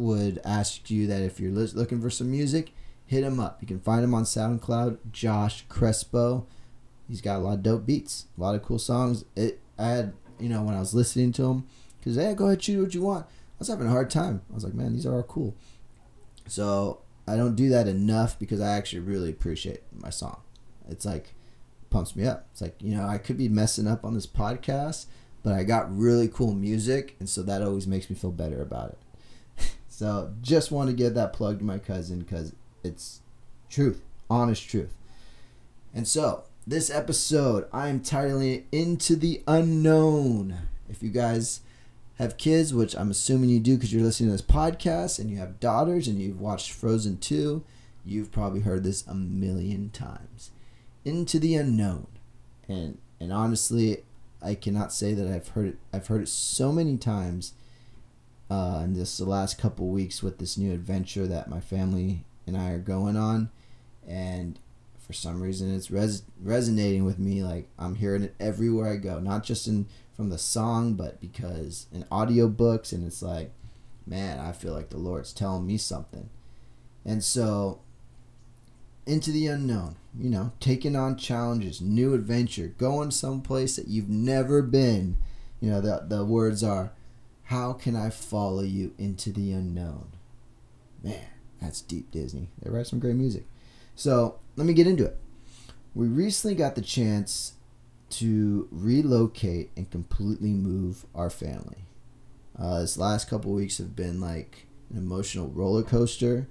would ask you that if you're looking for some music, hit him up. You can find him on SoundCloud, Josh Crespo. He's got a lot of dope beats, a lot of cool songs. It I had you know when I was listening to him, cause hey, go ahead, choose what you want. I was having a hard time. I was like, man, these are all cool. So I don't do that enough because I actually really appreciate my song. It's like pumps me up. It's like you know I could be messing up on this podcast, but I got really cool music, and so that always makes me feel better about it. So just want to give that plug to my cousin because it's truth, honest truth. And so this episode, I am titling it "Into the Unknown." If you guys have kids, which I'm assuming you do because you're listening to this podcast, and you have daughters and you've watched Frozen 2, you've probably heard this a million times. Into the unknown. And and honestly, I cannot say that I've heard it I've heard it so many times uh, in this the last couple weeks with this new adventure that my family and I are going on and for some reason it's res- resonating with me like I'm hearing it everywhere I go not just in from the song, but because in audiobooks, and it's like, man, I feel like the Lord's telling me something. And so, into the unknown, you know, taking on challenges, new adventure, going someplace that you've never been. You know, the, the words are, How can I follow you into the unknown? Man, that's deep Disney. They write some great music. So, let me get into it. We recently got the chance to relocate and completely move our family. Uh, this last couple weeks have been like an emotional roller coaster.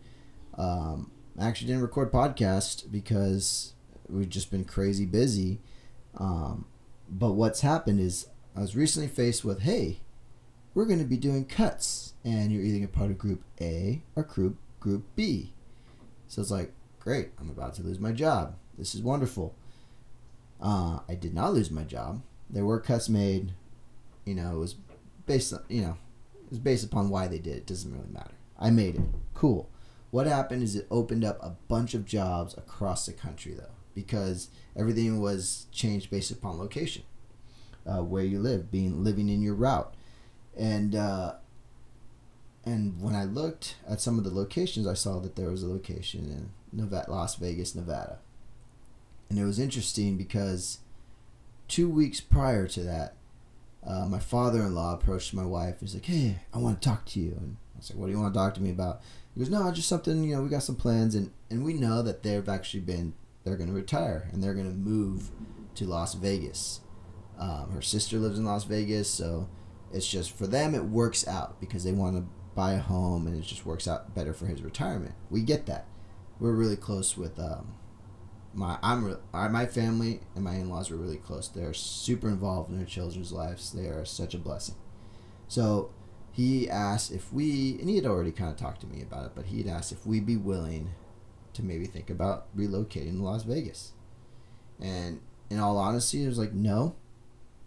Um, I actually didn't record podcast because we've just been crazy busy. Um, but what's happened is I was recently faced with, hey, we're going to be doing cuts, and you're either a part of Group A or Group Group B. So it's like, great, I'm about to lose my job. This is wonderful. Uh, I did not lose my job. There were cuts made. You know, it was based on, you know, it was based upon why they did it. it. Doesn't really matter. I made it. Cool. What happened is it opened up a bunch of jobs across the country though, because everything was changed based upon location, uh, where you live, being living in your route, and uh, and when I looked at some of the locations, I saw that there was a location in Nevada, Las Vegas, Nevada and it was interesting because two weeks prior to that, uh, my father-in-law approached my wife. He's like, "Hey, I want to talk to you." And I was like, "What do you want to talk to me about?" He goes, "No, just something. You know, we got some plans, and and we know that they've actually been they're going to retire and they're going to move to Las Vegas. Um, her sister lives in Las Vegas, so it's just for them it works out because they want to buy a home and it just works out better for his retirement. We get that. We're really close with um, my I'm re- my family and my in-laws were really close. They're super involved in their children's lives. They are such a blessing. So he asked if we, and he had already kind of talked to me about it, but he had asked if we'd be willing to maybe think about relocating to Las Vegas. And in all honesty, it was like no.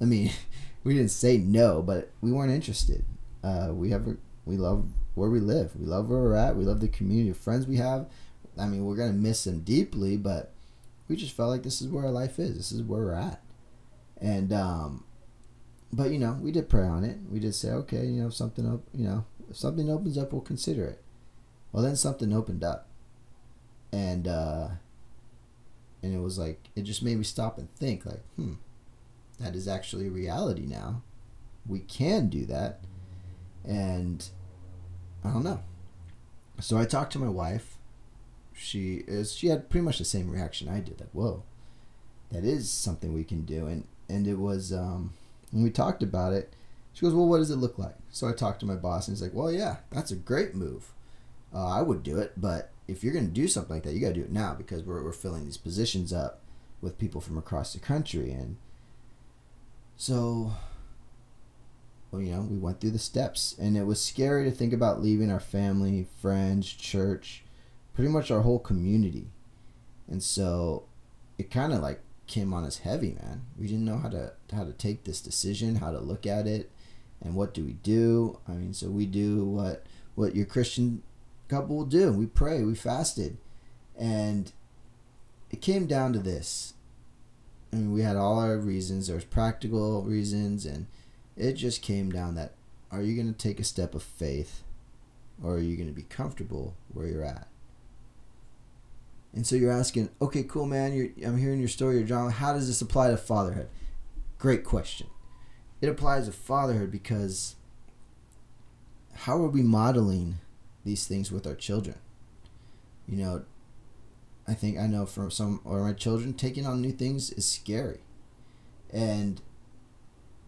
I mean, we didn't say no, but we weren't interested. Uh, we have we love where we live. We love where we're at. We love the community of friends we have. I mean, we're gonna miss them deeply, but we just felt like this is where our life is. This is where we're at. And um, but you know, we did pray on it. We did say, okay, you know, if something up, you know, if something opens up, we'll consider it. Well, then something opened up, and uh, and it was like it just made me stop and think, like, hmm, that is actually reality now. We can do that, and I don't know. So I talked to my wife she is she had pretty much the same reaction I did. Like, whoa, that is something we can do. And and it was um, when we talked about it. She goes, well, what does it look like? So I talked to my boss, and he's like, well, yeah, that's a great move. Uh, I would do it, but if you're gonna do something like that, you gotta do it now because we're we're filling these positions up with people from across the country, and so well, you know, we went through the steps, and it was scary to think about leaving our family, friends, church, pretty much our whole community. And so it kind of like came on us heavy, man. We didn't know how to how to take this decision, how to look at it, and what do we do? I mean, so we do what what your Christian couple will do. We pray, we fasted. And it came down to this. I mean, we had all our reasons. There's practical reasons, and it just came down that: Are you going to take a step of faith, or are you going to be comfortable where you're at? And so you're asking, okay, cool, man. You're, I'm hearing your story, your drama. How does this apply to fatherhood? Great question. It applies to fatherhood because how are we modeling these things with our children? You know, I think I know from some of my children, taking on new things is scary, and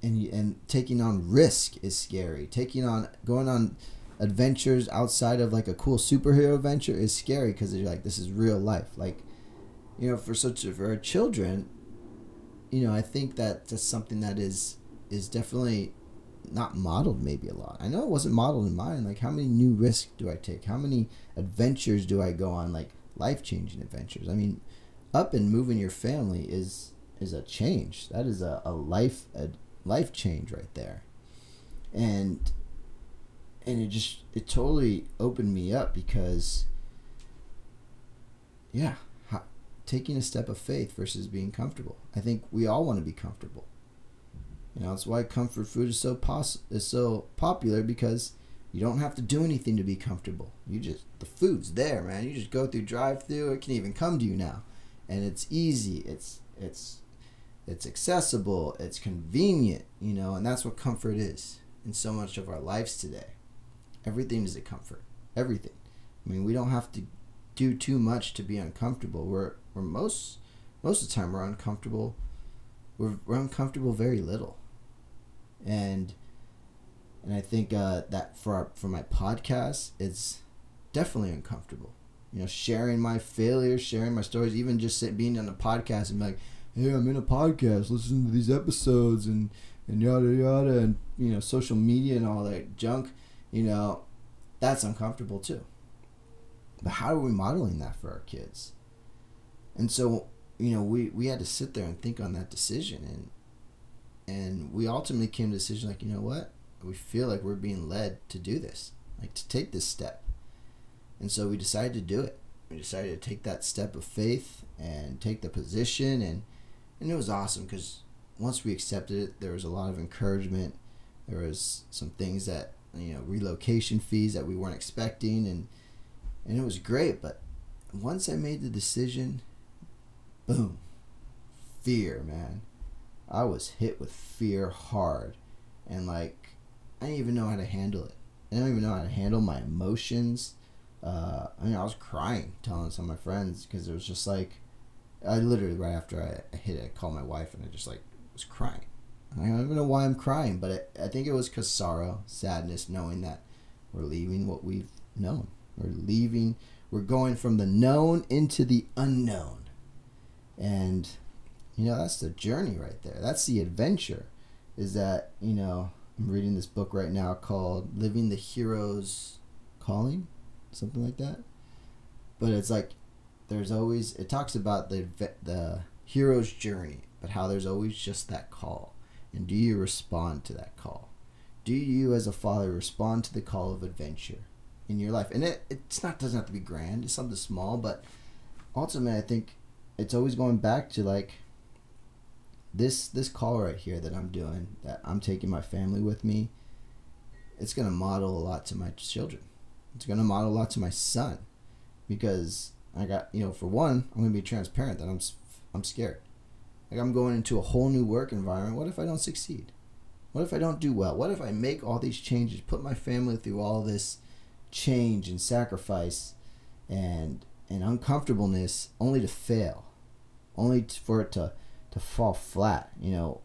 and and taking on risk is scary. Taking on going on adventures outside of like a cool superhero adventure is scary because you're like this is real life. Like, you know, for such for our children, you know, I think that that's something that is is definitely not modeled maybe a lot. I know it wasn't modeled in mine. Like, how many new risks do I take? How many adventures do I go on? Like life changing adventures. I mean, up and moving your family is is a change. That is a, a life a life change right there. And and it just it totally opened me up because yeah, how, taking a step of faith versus being comfortable. I think we all want to be comfortable. You know, that's why comfort food is so pos- is so popular because you don't have to do anything to be comfortable. You just the food's there, man. You just go through drive-through. It can even come to you now, and it's easy. It's it's it's accessible. It's convenient. You know, and that's what comfort is in so much of our lives today. Everything is a comfort. Everything. I mean, we don't have to do too much to be uncomfortable. We're we're most most of the time we're uncomfortable. We're we're uncomfortable very little, and and I think uh, that for our, for my podcast, it's definitely uncomfortable. You know, sharing my failures, sharing my stories, even just sit, being on a podcast and be like, "Hey, I'm in a podcast. Listen to these episodes and and yada yada and you know social media and all that junk." You know, that's uncomfortable too. But how are we modeling that for our kids? And so, you know, we, we had to sit there and think on that decision and and we ultimately came to a decision like, you know what? We feel like we're being led to do this, like to take this step. And so we decided to do it. We decided to take that step of faith and take the position and and it was awesome because once we accepted it, there was a lot of encouragement. There was some things that you know relocation fees that we weren't expecting and and it was great but once i made the decision boom fear man i was hit with fear hard and like i didn't even know how to handle it i don't even know how to handle my emotions uh, i mean i was crying telling some of my friends because it was just like i literally right after I, I hit it i called my wife and i just like was crying I don't even know why I'm crying, but it, I think it was because sorrow, sadness, knowing that we're leaving what we've known. We're leaving, we're going from the known into the unknown. And, you know, that's the journey right there. That's the adventure. Is that, you know, I'm reading this book right now called Living the Hero's Calling, something like that. But it's like, there's always, it talks about the, the hero's journey, but how there's always just that call and do you respond to that call? Do you, as a father, respond to the call of adventure in your life? And it, it's not doesn't have to be grand. It's something small, but ultimately, I think it's always going back to like this this call right here that I'm doing. That I'm taking my family with me. It's gonna model a lot to my children. It's gonna model a lot to my son, because I got you know for one, I'm gonna be transparent that I'm I'm scared. Like I'm going into a whole new work environment. What if I don't succeed? What if I don't do well? What if I make all these changes, put my family through all this change and sacrifice and and uncomfortableness only to fail, only to, for it to to fall flat? You know,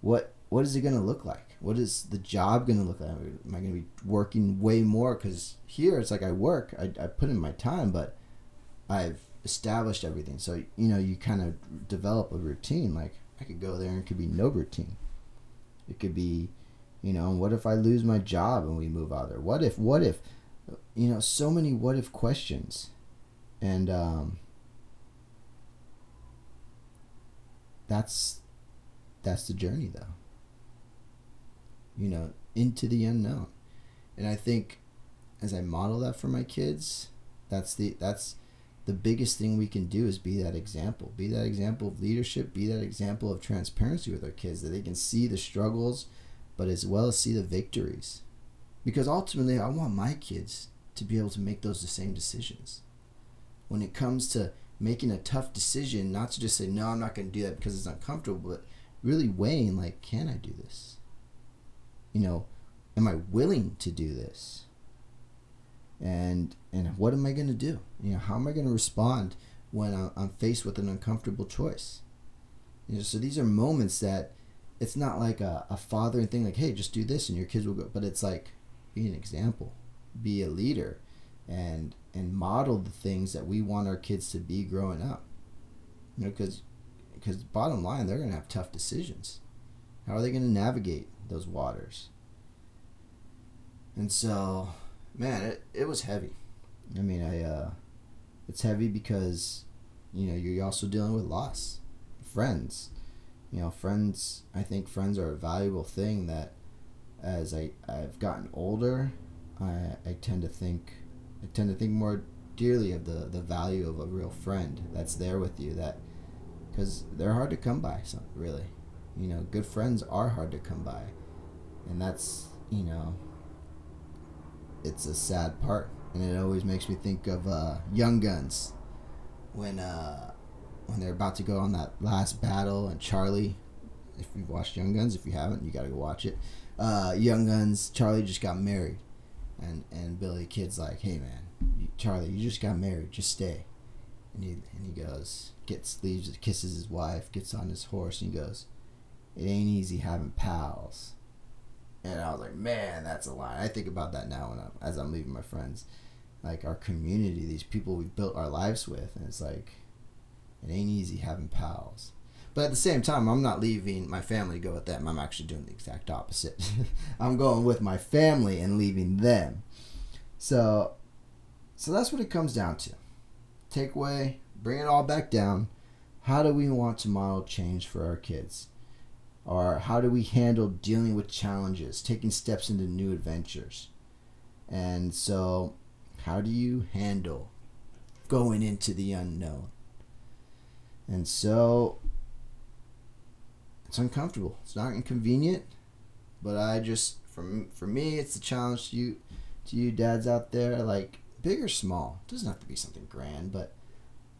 what what is it going to look like? What is the job going to look like? Am I going to be working way more? Because here it's like I work, I, I put in my time, but I've established everything. So you know, you kind of develop a routine. Like I could go there and it could be no routine. It could be, you know, what if I lose my job and we move out there? What if? What if? You know, so many what if questions, and um, that's that's the journey though. You know, into the unknown, and I think as I model that for my kids, that's the that's the biggest thing we can do is be that example. Be that example of leadership, be that example of transparency with our kids that they can see the struggles, but as well as see the victories. because ultimately I want my kids to be able to make those the same decisions. When it comes to making a tough decision, not to just say no, I'm not going to do that because it's uncomfortable, but really weighing like, can I do this? You know, am I willing to do this? And and what am I going to do? You know, how am I going to respond when I'm faced with an uncomfortable choice? You know, so these are moments that it's not like a, a fathering thing like, hey, just do this and your kids will go, but it's like be an example, be a leader, and and model the things that we want our kids to be growing up. You know, because because bottom line, they're gonna have tough decisions. How are they gonna navigate those waters? And so, man, it, it was heavy. I mean, I uh, it's heavy because you know you're also dealing with loss, friends. You know, friends. I think friends are a valuable thing that as I I've gotten older, I I tend to think Tend to think more dearly of the the value of a real friend that's there with you that because they're hard to come by so really. You know good friends are hard to come by. And that's you know it's a sad part. And it always makes me think of uh, young guns. When uh, when they're about to go on that last battle and charlie if you've watched young guns if you haven't you gotta go watch it. Uh, Young Guns, Charlie just got married, and and Billy Kid's like, hey man, Charlie, you just got married, just stay, and he and he goes, gets leaves, kisses his wife, gets on his horse, and he goes, it ain't easy having pals. And I was like, man, that's a line. I think about that now when I'm, as I'm leaving my friends, like our community, these people we've built our lives with, and it's like, it ain't easy having pals. But at the same time, I'm not leaving my family to go with them. I'm actually doing the exact opposite. I'm going with my family and leaving them. So, so that's what it comes down to. Takeaway: bring it all back down. How do we want to model change for our kids? Or how do we handle dealing with challenges, taking steps into new adventures? And so, how do you handle going into the unknown? And so, it's uncomfortable. It's not inconvenient, but I just for for me, it's a challenge to you, to you dads out there. Like big or small, it doesn't have to be something grand, but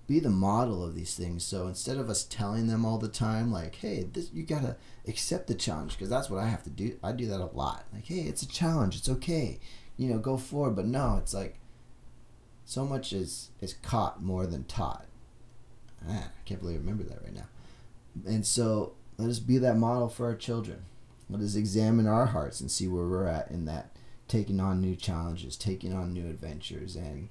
be the model of these things. So instead of us telling them all the time, like, "Hey, this you gotta accept the challenge," because that's what I have to do. I do that a lot. Like, "Hey, it's a challenge. It's okay. You know, go forward." But no, it's like so much is is caught more than taught. Ah, I can't believe I remember that right now. And so let us be that model for our children. Let us examine our hearts and see where we're at in that taking on new challenges, taking on new adventures, and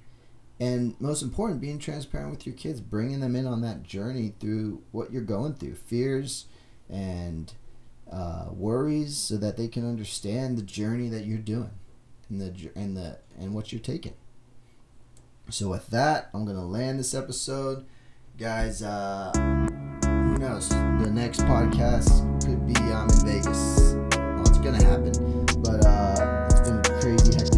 and most important, being transparent with your kids, bringing them in on that journey through what you're going through, fears and uh, worries, so that they can understand the journey that you're doing and the and the and what you're taking. So with that, I'm gonna land this episode, guys. Uh, who knows? The next podcast could be I'm in Vegas. Well, it's gonna happen, but uh, it's been crazy, hectic